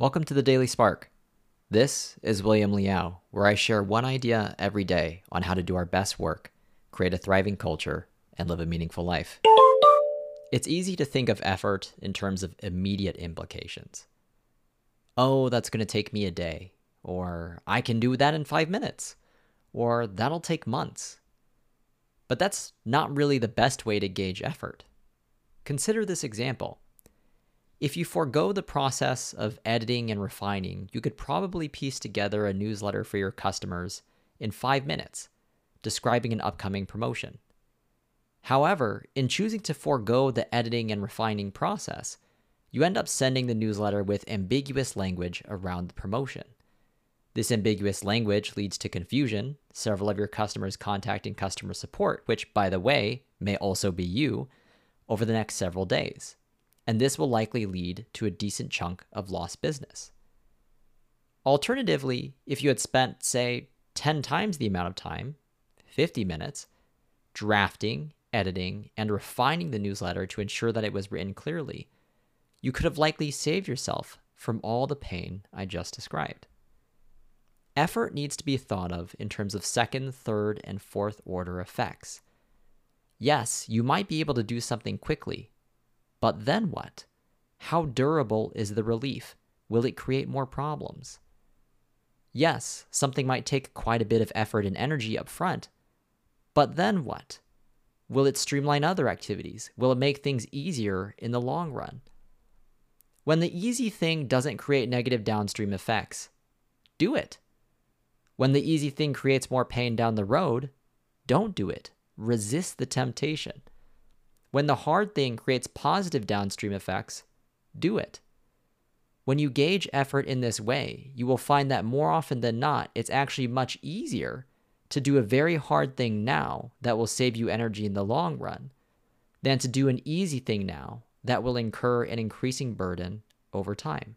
Welcome to the Daily Spark. This is William Liao, where I share one idea every day on how to do our best work, create a thriving culture, and live a meaningful life. It's easy to think of effort in terms of immediate implications. Oh, that's going to take me a day, or I can do that in five minutes, or that'll take months. But that's not really the best way to gauge effort. Consider this example. If you forego the process of editing and refining, you could probably piece together a newsletter for your customers in five minutes, describing an upcoming promotion. However, in choosing to forego the editing and refining process, you end up sending the newsletter with ambiguous language around the promotion. This ambiguous language leads to confusion, several of your customers contacting customer support, which, by the way, may also be you, over the next several days and this will likely lead to a decent chunk of lost business. Alternatively, if you had spent, say, 10 times the amount of time, 50 minutes, drafting, editing, and refining the newsletter to ensure that it was written clearly, you could have likely saved yourself from all the pain I just described. Effort needs to be thought of in terms of second, third, and fourth order effects. Yes, you might be able to do something quickly, but then what? How durable is the relief? Will it create more problems? Yes, something might take quite a bit of effort and energy up front, but then what? Will it streamline other activities? Will it make things easier in the long run? When the easy thing doesn't create negative downstream effects, do it. When the easy thing creates more pain down the road, don't do it. Resist the temptation. When the hard thing creates positive downstream effects, do it. When you gauge effort in this way, you will find that more often than not, it's actually much easier to do a very hard thing now that will save you energy in the long run than to do an easy thing now that will incur an increasing burden over time.